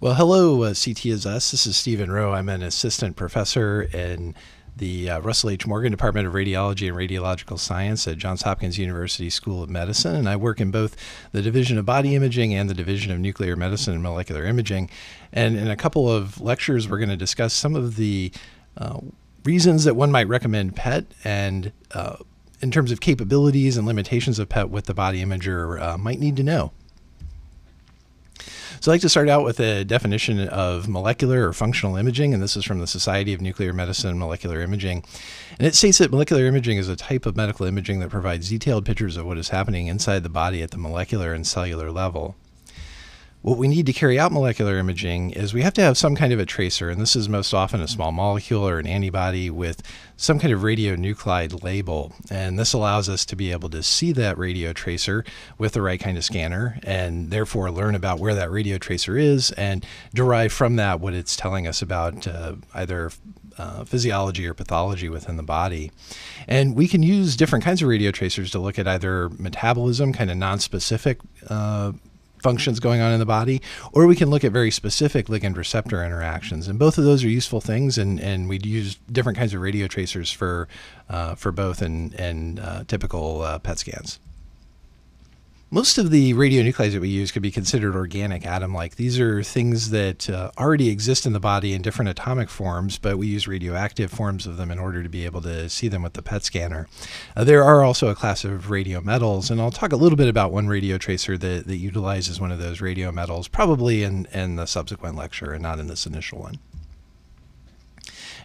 Well, hello, uh, CTisus. This is Steven Rowe. I'm an assistant professor in the uh, Russell H. Morgan Department of Radiology and Radiological Science at Johns Hopkins University School of Medicine. And I work in both the Division of Body Imaging and the Division of Nuclear Medicine and Molecular Imaging. And in a couple of lectures, we're going to discuss some of the uh, reasons that one might recommend PET and uh, in terms of capabilities and limitations of PET, what the body imager uh, might need to know. So I'd like to start out with a definition of molecular or functional imaging, and this is from the Society of Nuclear Medicine and Molecular Imaging. And it states that molecular imaging is a type of medical imaging that provides detailed pictures of what is happening inside the body at the molecular and cellular level what we need to carry out molecular imaging is we have to have some kind of a tracer, and this is most often a small molecule or an antibody with some kind of radionuclide label. And this allows us to be able to see that radio tracer with the right kind of scanner and therefore learn about where that radio tracer is and derive from that what it's telling us about uh, either uh, physiology or pathology within the body. And we can use different kinds of radio tracers to look at either metabolism, kind of non-specific uh, functions going on in the body, or we can look at very specific ligand receptor interactions. And both of those are useful things, and, and we'd use different kinds of radio tracers for, uh, for both and, and uh, typical uh, PET scans. Most of the radionuclides that we use could be considered organic atom like. These are things that uh, already exist in the body in different atomic forms, but we use radioactive forms of them in order to be able to see them with the PET scanner. Uh, there are also a class of radiometals, and I'll talk a little bit about one radio tracer that, that utilizes one of those radiometals, probably in, in the subsequent lecture and not in this initial one.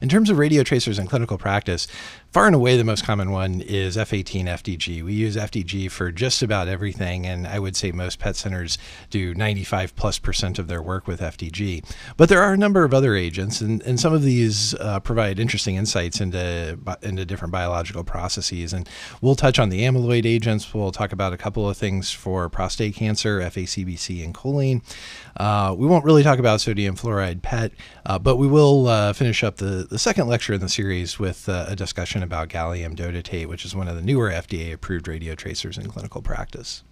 In terms of radio tracers in clinical practice, far and away the most common one is F18 FDG. We use FDG for just about everything, and I would say most PET centers do 95 plus percent of their work with FDG. But there are a number of other agents, and, and some of these uh, provide interesting insights into, into different biological processes. And we'll touch on the amyloid agents. We'll talk about a couple of things for prostate cancer, FACBC, and choline. Uh, we won't really talk about sodium fluoride PET, uh, but we will uh, finish up the, the second lecture in the series with uh, a discussion about gallium dotatate, which is one of the newer FDA approved radio tracers in clinical practice.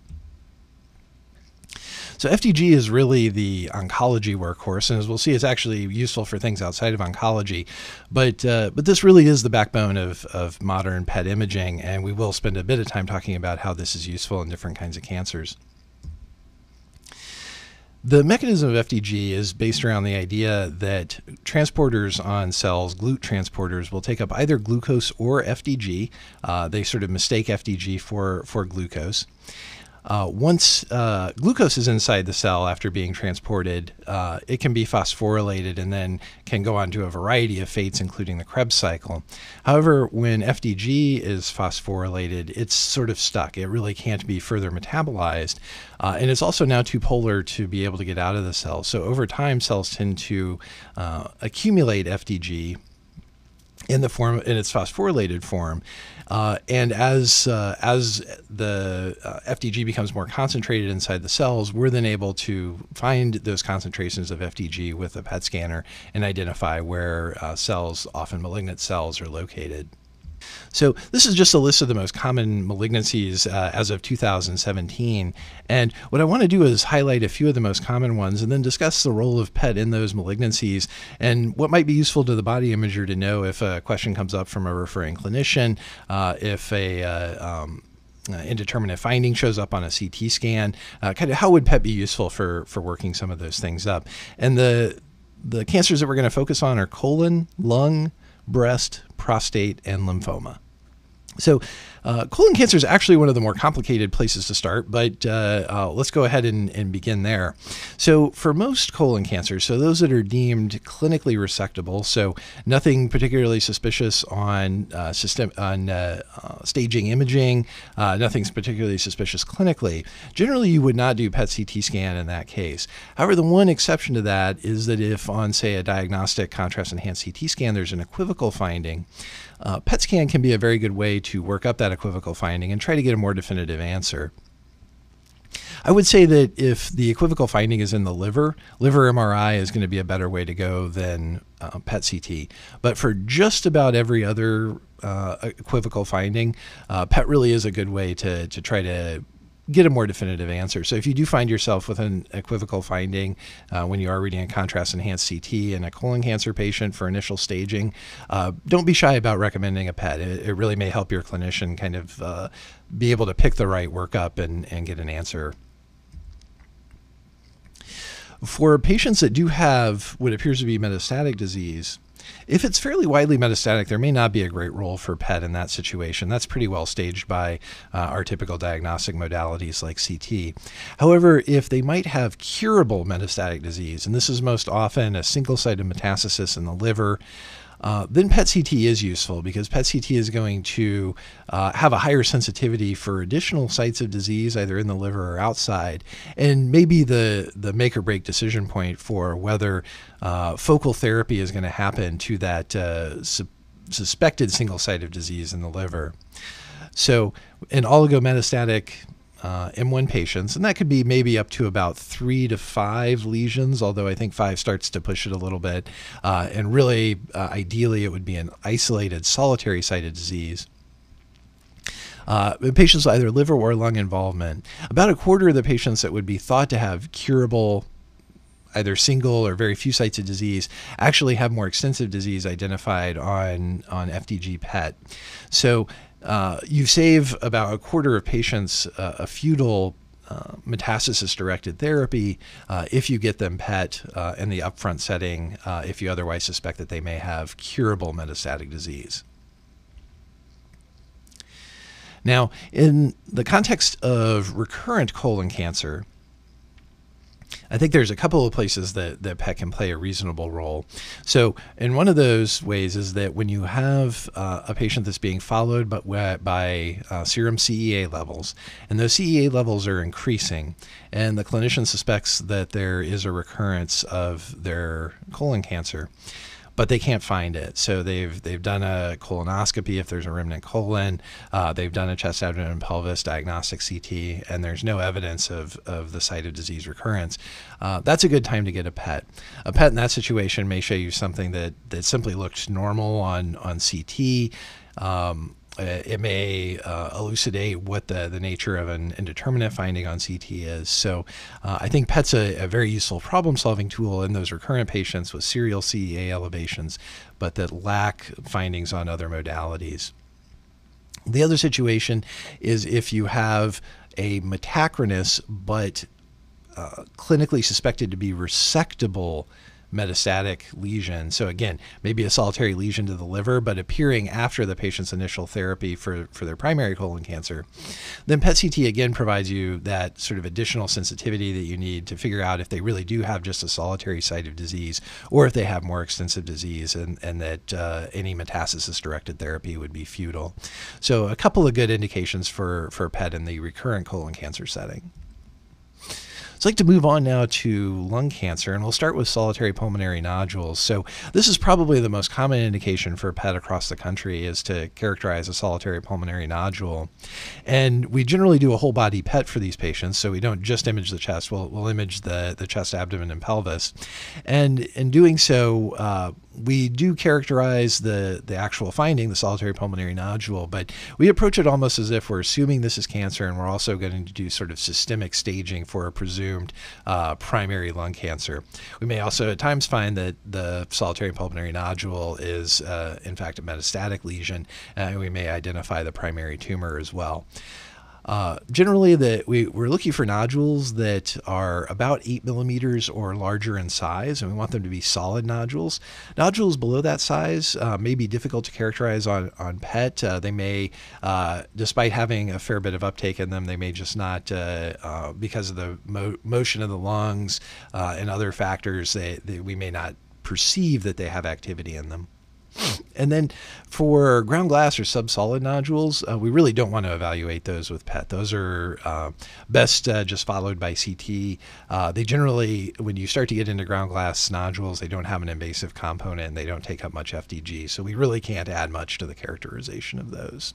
So FDG is really the oncology workhorse, and as we'll see, it's actually useful for things outside of oncology. But uh, but this really is the backbone of, of modern PET imaging, and we will spend a bit of time talking about how this is useful in different kinds of cancers. The mechanism of FDG is based around the idea that transporters on cells, GLUT transporters, will take up either glucose or FDG. Uh, they sort of mistake FDG for, for glucose. Uh, once uh, glucose is inside the cell after being transported, uh, it can be phosphorylated and then can go on to a variety of fates, including the Krebs cycle. However, when FDG is phosphorylated, it's sort of stuck. It really can't be further metabolized. Uh, and it's also now too polar to be able to get out of the cell. So over time, cells tend to uh, accumulate FDG in the form in its phosphorylated form uh, and as uh, as the uh, FDG becomes more concentrated inside the cells, we're then able to find those concentrations of FDG with a PET scanner and identify where uh, cells, often malignant cells, are located. So this is just a list of the most common malignancies uh, as of 2017. And what I want to do is highlight a few of the most common ones and then discuss the role of PET in those malignancies and what might be useful to the body imager to know if a question comes up from a referring clinician, uh, if a uh, um, uh, indeterminate finding shows up on a CT scan, uh, kind of how would PET be useful for for working some of those things up? And the the cancers that we're going to focus on are colon, lung, breast, prostate, and lymphoma. So, uh, colon cancer is actually one of the more complicated places to start, but uh, uh, let's go ahead and, and, begin there. So, for most colon cancers, so those that are deemed clinically resectable, so nothing particularly suspicious on uh, system on uh, uh, staging imaging, nothing's particularly suspicious clinically. Generally, you would not do PET CT scan in that case. However, the one exception to that is that if on, say, a diagnostic contrast enhanced CT scan, there's an equivocal finding. PET scan can be a very good way to work up that equivocal finding and try to get a more definitive answer. I would say that if the equivocal finding is in the liver, liver MRI is going to be a better way to go than uh, PET CT. But for just about every other uh, equivocal finding, uh, PET really is a good way to, to try to get a more definitive answer. So if you do find yourself with an equivocal finding uh, when you are reading a contrast enhanced CT in a colon cancer patient for initial staging, uh, don't be shy about recommending a PET. It, it, really may help your clinician kind of uh, be able to pick the right workup and, and get an answer. For patients that do have what appears to be metastatic disease, if it's fairly widely metastatic, there may not be a great role for PET in that situation. That's pretty well staged by uh, our typical diagnostic modalities like CT. However, if they might have curable metastatic disease, and this is most often a single site of metastasis in the liver, uh, then PET CT is useful because PET CT is going to uh, have a higher sensitivity for additional sites of disease, either in the liver or outside, and maybe the the make or break decision point for whether uh, focal therapy is going to happen to that uh, su- suspected single site of disease in the liver. So, in oligometastatic uh, M1 patients, and that could be maybe up to about three to five lesions, although I think five starts to push it a little bit. Uh, and really, uh, ideally, it would be an isolated solitary site of disease. Uh, patients with either liver or lung involvement. About a quarter of the patients that would be thought to have curable either single or very few sites of disease actually have more extensive disease identified on on FDG PET. So uh, you save about a quarter of patients uh, a futile uh, metastasis directed therapy uh, if you get them PET uh, in the upfront setting, uh, if you otherwise suspect that they may have curable metastatic disease. Now, in the context of recurrent colon cancer, I think there's a couple of places that, that PET can play a reasonable role. So, in one of those ways is that when you have uh, a patient that's being followed but by uh, serum CEA levels, and those CEA levels are increasing, and the clinician suspects that there is a recurrence of their colon cancer, but they can't find it. So they've they've done a colonoscopy if there's a remnant colon. Uh, they've done a chest, abdomen, and pelvis diagnostic CT, and there's no evidence of, of the site of disease recurrence. Uh, that's a good time to get a PET. A PET in that situation may show you something that that simply looks normal on on CT. Um, it may uh, elucidate what the, the nature of an indeterminate finding on CT is. So uh, I think PET's a, a very useful problem solving tool in those recurrent patients with serial CEA elevations, but that lack findings on other modalities. The other situation is if you have a metachronous but uh, clinically suspected to be resectable metastatic lesion. So again, maybe a solitary lesion to the liver, but appearing after the patient's initial therapy for, for their primary colon cancer. Then PET CT again provides you that sort of additional sensitivity that you need to figure out if they really do have just a solitary site of disease or if they have more extensive disease and, and that uh, any metastasis directed therapy would be futile. So a couple of good indications for, for PET in the recurrent colon cancer setting. So I'd like to move on now to lung cancer, and we'll start with solitary pulmonary nodules. So this is probably the most common indication for PET across the country is to characterize a solitary pulmonary nodule. And we generally do a whole body PET for these patients, so we don't just image the chest, we'll, we'll image the, the chest, abdomen, and pelvis. And in doing so, uh, we do characterize the, the actual finding, the solitary pulmonary nodule, but we approach it almost as if we're assuming this is cancer and we're also going to do sort of systemic staging for a presumed uh, primary lung cancer. We may also at times find that the solitary pulmonary nodule is, uh, in fact, a metastatic lesion, and we may identify the primary tumor as well. Uh, generally, that we, we're looking for nodules that are about eight millimeters or larger in size, and we want them to be solid nodules. Nodules below that size uh, may be difficult to characterize on on PET. Uh, they may, uh, despite having a fair bit of uptake in them, they may just not uh, uh, because of the mo- motion of the lungs and other factors. They, they, we may not perceive that they have activity in them. And then for ground glass or subsolid nodules, uh, we really don't want to evaluate those with PET. Those are uh, best uh, just followed by CT. Uh, they generally, when you start to get into ground glass nodules, they don't have an invasive component and they don't take up much FDG. So we really can't add much to the characterization of those.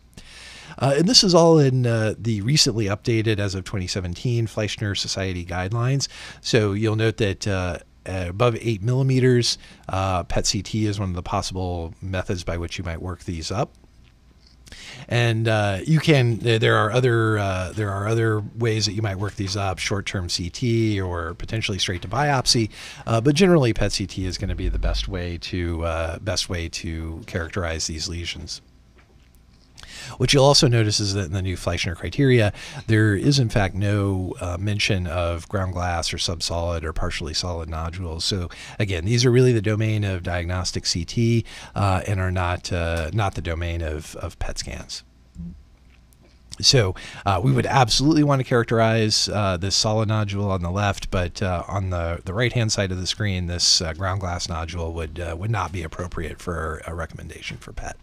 Uh, and this is all in uh, the recently updated, as of 2017, Fleischner Society guidelines. So you'll note that uh, above eight millimeters. Uh, PET CT is one of the possible methods by which you might work these up. And uh, you can. There are other. Uh, there are other ways that you might work these up: short-term CT or potentially straight to biopsy. Uh, but generally, PET CT is going to be the best way to uh, best way to characterize these lesions. What you'll also notice is that in the new Fleischner criteria, there is in fact no uh, mention of ground glass or subsolid or partially solid nodules. So again, these are really the domain of diagnostic CT uh, and are not uh, not the domain of, of PET scans. So uh, we would absolutely want to characterize uh, this solid nodule on the left, but uh, on the, the right hand side of the screen, this uh, ground glass nodule would uh, would not be appropriate for a recommendation for PET.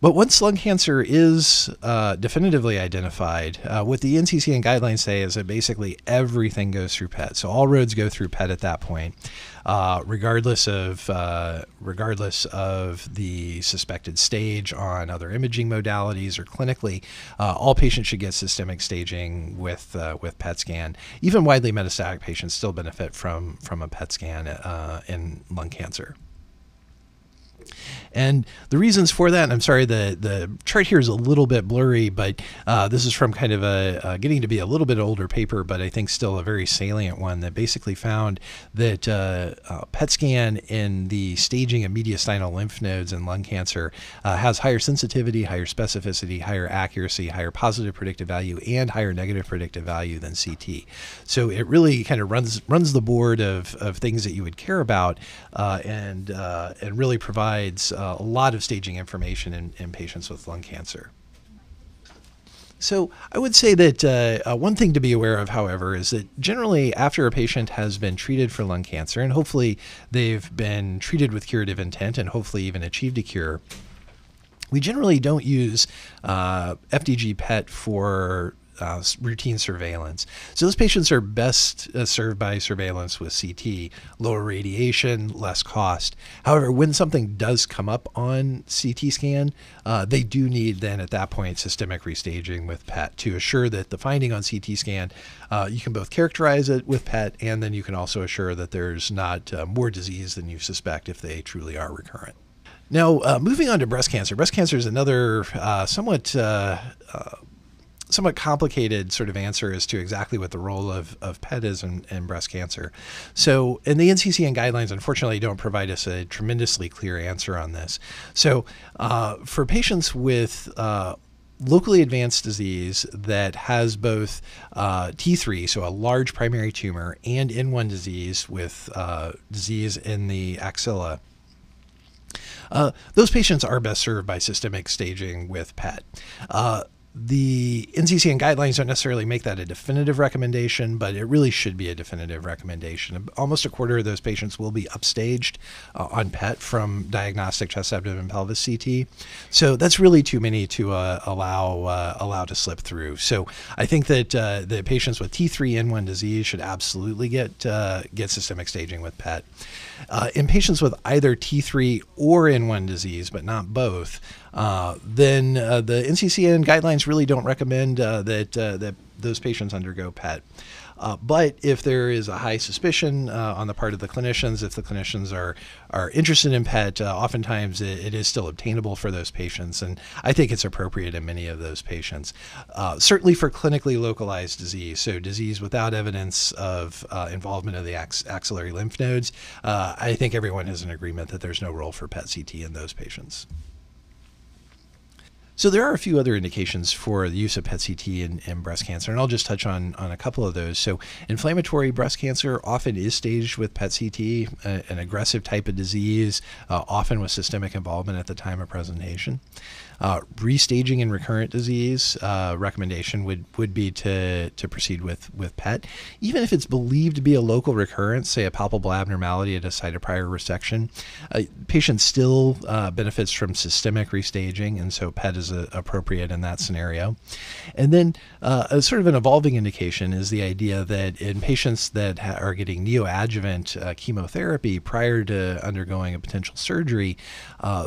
But once lung cancer is uh, definitively identified, uh, what the NCCN guidelines say is that basically everything goes through PET. So all roads go through PET at that point, uh, regardless of uh, regardless of the suspected stage on other imaging modalities or clinically. Uh, all patients should get systemic staging with uh, with PET scan. Even widely metastatic patients still benefit from from a PET scan in lung cancer. And the reasons for that, I'm sorry, the, the chart here is a little bit blurry, but uh, this is from kind of a uh, getting to be a little bit older paper, but I think still a very salient one that basically found that uh, uh PET scan in the staging of mediastinal lymph nodes in lung cancer uh, has higher sensitivity, higher specificity, higher accuracy, higher positive predictive value, and higher negative predictive value than CT. So it really kind of runs runs the board of, of things that you would care about uh, and and really provides uh, a lot of staging information in, in, patients with lung cancer. So I would say that uh, uh, one thing to be aware of, however, is that generally after a patient has been treated for lung cancer, and hopefully they've been treated with curative intent and hopefully even achieved a cure, we generally don't use uh, FDG PET for uh, routine surveillance. So those patients are best uh, served by surveillance with CT, lower radiation, less cost. However, when something does come up on CT scan, uh, they do need then at that point systemic restaging with PET to assure that the finding on CT scan, uh, you can both characterize it with PET and then you can also assure that there's not uh, more disease than you suspect if they truly are recurrent. Now, uh, moving on to breast cancer. Breast cancer is another uh, somewhat uh, uh, somewhat complicated sort of answer as to exactly what the role of, of PET is in, in breast cancer. So, and the NCCN guidelines unfortunately don't provide us a tremendously clear answer on this. So, uh, for patients with uh, locally advanced disease that has both uh, T3, so a large primary tumor, and N1 disease with uh, disease in the axilla. Uh, those patients are best served by systemic staging with PET. The NCCN guidelines don't necessarily make that a definitive recommendation, but it really should be a definitive recommendation. Almost a quarter of those patients will be upstaged uh, on PET from diagnostic chest, abdomen, and pelvis CT. So that's really too many to uh, allow uh, allow to slip through. So I think that uh, the patients with T3N1 disease should absolutely get uh, get systemic staging with PET. Uh, in patients with either T3 or N1 disease, but not both, uh, then uh, the NCCN guidelines really don't recommend uh, that uh, that those patients undergo PET. Uh, but if there is a high suspicion uh, on the part of the clinicians, if the clinicians are are interested in PET, uh, oftentimes it, it is still obtainable for those patients, and I think it's appropriate in many of those patients. Uh, certainly for clinically localized disease, so disease without evidence of involvement of the ax- axillary lymph nodes, I think everyone has an agreement that there's no role for PET CT in those patients. So there are a few other indications for the use of PET-CT in, in, breast cancer, and I'll just touch on, on a couple of those. So inflammatory breast cancer often is staged with PET-CT, an aggressive type of disease, uh, often with systemic involvement at the time of presentation. Uh, restaging in recurrent disease uh, recommendation would, would be to, to proceed with, with PET. Even if it's believed to be a local recurrence, say a palpable abnormality at a site of prior resection, a patient still uh, benefits from systemic restaging, and so PET is a, uh, appropriate in that scenario. And then uh, a sort of an evolving indication is the idea that in patients that ha- are getting neoadjuvant uh, chemotherapy prior to undergoing a potential surgery,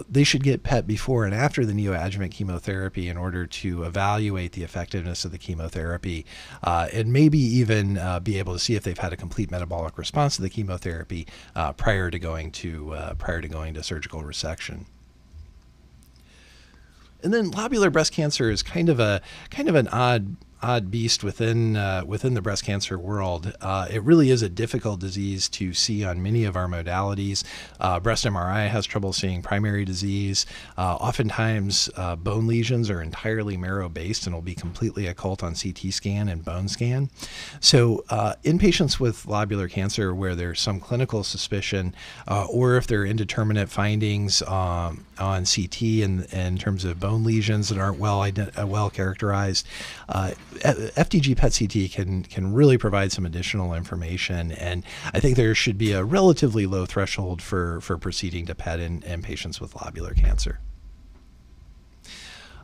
they should get PET before and after the neoadjuvant adjuvant chemotherapy in order to evaluate the effectiveness of the chemotherapy uh, and maybe even uh, be able to see if they've had a complete metabolic response to the chemotherapy uh, prior to going to uh, prior to going to surgical resection. and then lobular breast cancer is kind of a kind of an odd odd beast within uh, within the breast cancer world. Uh, it really is a difficult disease to see on many of our modalities. Uh, breast MRI has trouble seeing primary disease. Uh, oftentimes, uh, bone lesions are entirely marrow based and will be completely occult on CT scan and bone scan. So, uh, in patients with lobular cancer where there's some clinical suspicion, or if there are indeterminate findings um, on CT in, in terms of bone lesions that aren't well well characterized FDG PET CT can can really provide some additional information, and I think there should be a relatively low threshold for for proceeding to PET in, in patients with lobular cancer.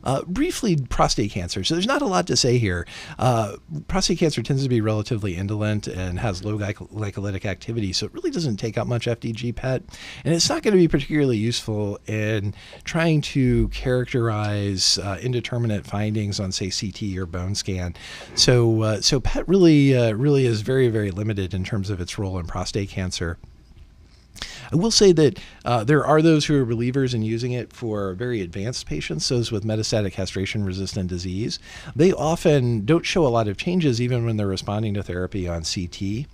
Uh, briefly, prostate cancer. So there's not a lot to say here. Uh, prostate cancer tends to be relatively indolent and has low glycolytic activity, so it really doesn't take up much FDG PET, and it's not going to be particularly useful in trying to characterize uh, indeterminate findings on, say, CT or bone scan. So, uh, so PET really, uh, really is very, very limited in terms of its role in prostate cancer. I will say that uh, there are those who are believers in using it for very advanced patients, those with metastatic castration resistant disease. They often don't show a lot of changes even when they're responding to therapy on CT.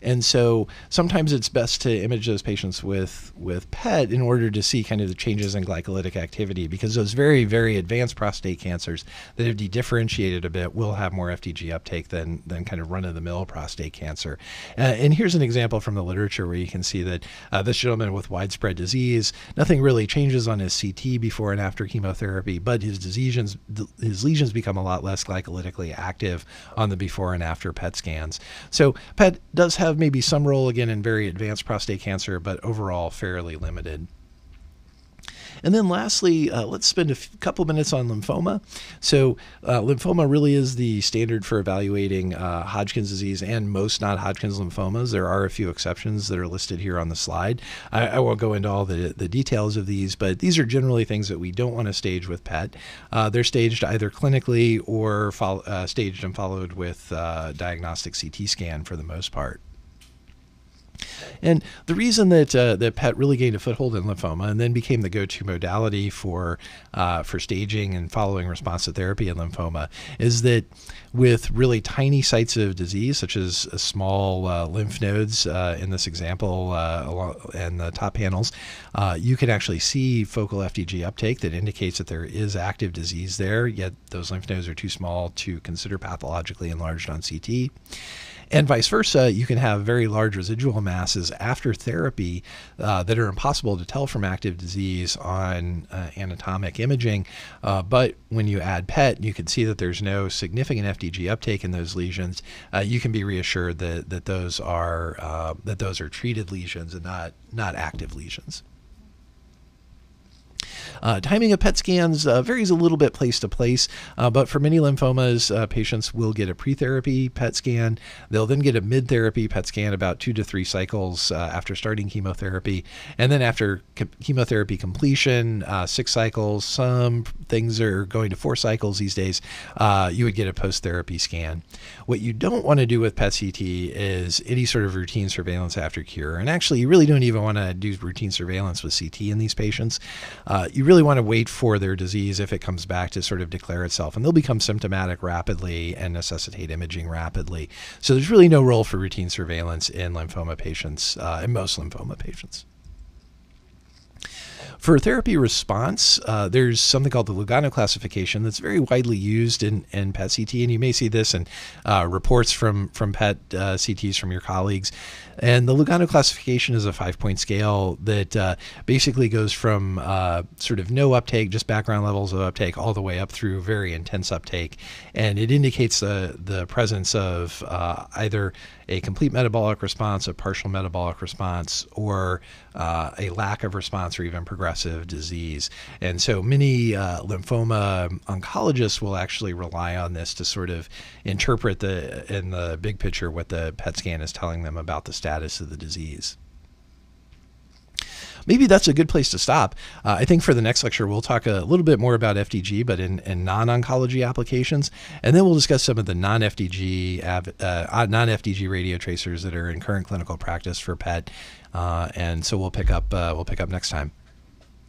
And so sometimes it's best to image those patients with, with PET in order to see kind of the changes in glycolytic activity because those very, very advanced prostate cancers that have differentiated a bit will have more FDG uptake than, than kind of run of the mill prostate cancer. Uh, and here's an example from the literature where you can see that uh, this gentleman with widespread disease, nothing really changes on his CT before and after chemotherapy, but his lesions, his lesions become a lot less glycolytically active on the before and after PET scans. So PET does have maybe some role again in very advanced prostate cancer, but overall fairly limited. And then lastly, uh, let's spend a f- couple minutes on lymphoma. So, uh, lymphoma really is the standard for evaluating uh, Hodgkin's disease and most non Hodgkin's lymphomas. There are a few exceptions that are listed here on the slide. I, I won't go into all the, the details of these, but these are generally things that we don't want to stage with PET. Uh, they're staged either clinically or fo- uh, staged and followed with uh, diagnostic CT scan for the most part. And the reason that uh, that PET really gained a foothold in lymphoma and then became the go-to modality for uh, for staging and following response to therapy in lymphoma is that with really tiny sites of disease, such as small uh, lymph nodes uh, in this example uh, and the top panels, uh, you can actually see focal FDG uptake that indicates that there is active disease there. Yet those lymph nodes are too small to consider pathologically enlarged on CT. And vice versa, you can have very large residual masses after therapy uh, that are impossible to tell from active disease on uh, anatomic imaging. Uh, but when you add PET, you can see that there's no significant FDG uptake in those lesions. Uh, you can be reassured that, that those are uh, that those are treated lesions and not not active lesions. Uh, timing of PET scans uh, varies a little bit place to place, uh, but for many lymphomas, uh, patients will get a pre-therapy PET scan. They'll then get a mid-therapy PET scan about two to three cycles uh, after starting chemotherapy, and then after chemotherapy completion, uh, six cycles. Some things are going to four cycles these days. you would get a post-therapy scan. What you don't want to do with PET CT is any sort of routine surveillance after cure, and actually, you really don't even want to do routine surveillance with CT in these patients. you really really want to wait for their disease if it comes back to sort of declare itself, and they'll become symptomatic rapidly and necessitate imaging rapidly. So there's really no role for routine surveillance in lymphoma patients, uh, in most lymphoma patients. For therapy response, uh, there's something called the Lugano classification that's very widely used in, in PET CT, and you may see this in uh, reports from from PET uh, CTs from your colleagues. And the Lugano classification is a five point scale that uh, basically goes from uh, sort of no uptake, just background levels of uptake, all the way up through very intense uptake. And it indicates the, the presence of either a complete metabolic response, a partial metabolic response, or a lack of response or even progressive disease. And so many uh, lymphoma oncologists will actually rely on this to sort of interpret the in the big picture what the PET scan is telling them about the status of the disease maybe that's a good place to stop. Uh, I think for the next lecture, we'll talk a little bit more about FDG, but in, in non oncology applications. And then we'll discuss some of the non FDG, uh, non FDG radio tracers that are in current clinical practice for PET. Uh, and so we'll pick up, uh, we'll pick up next time.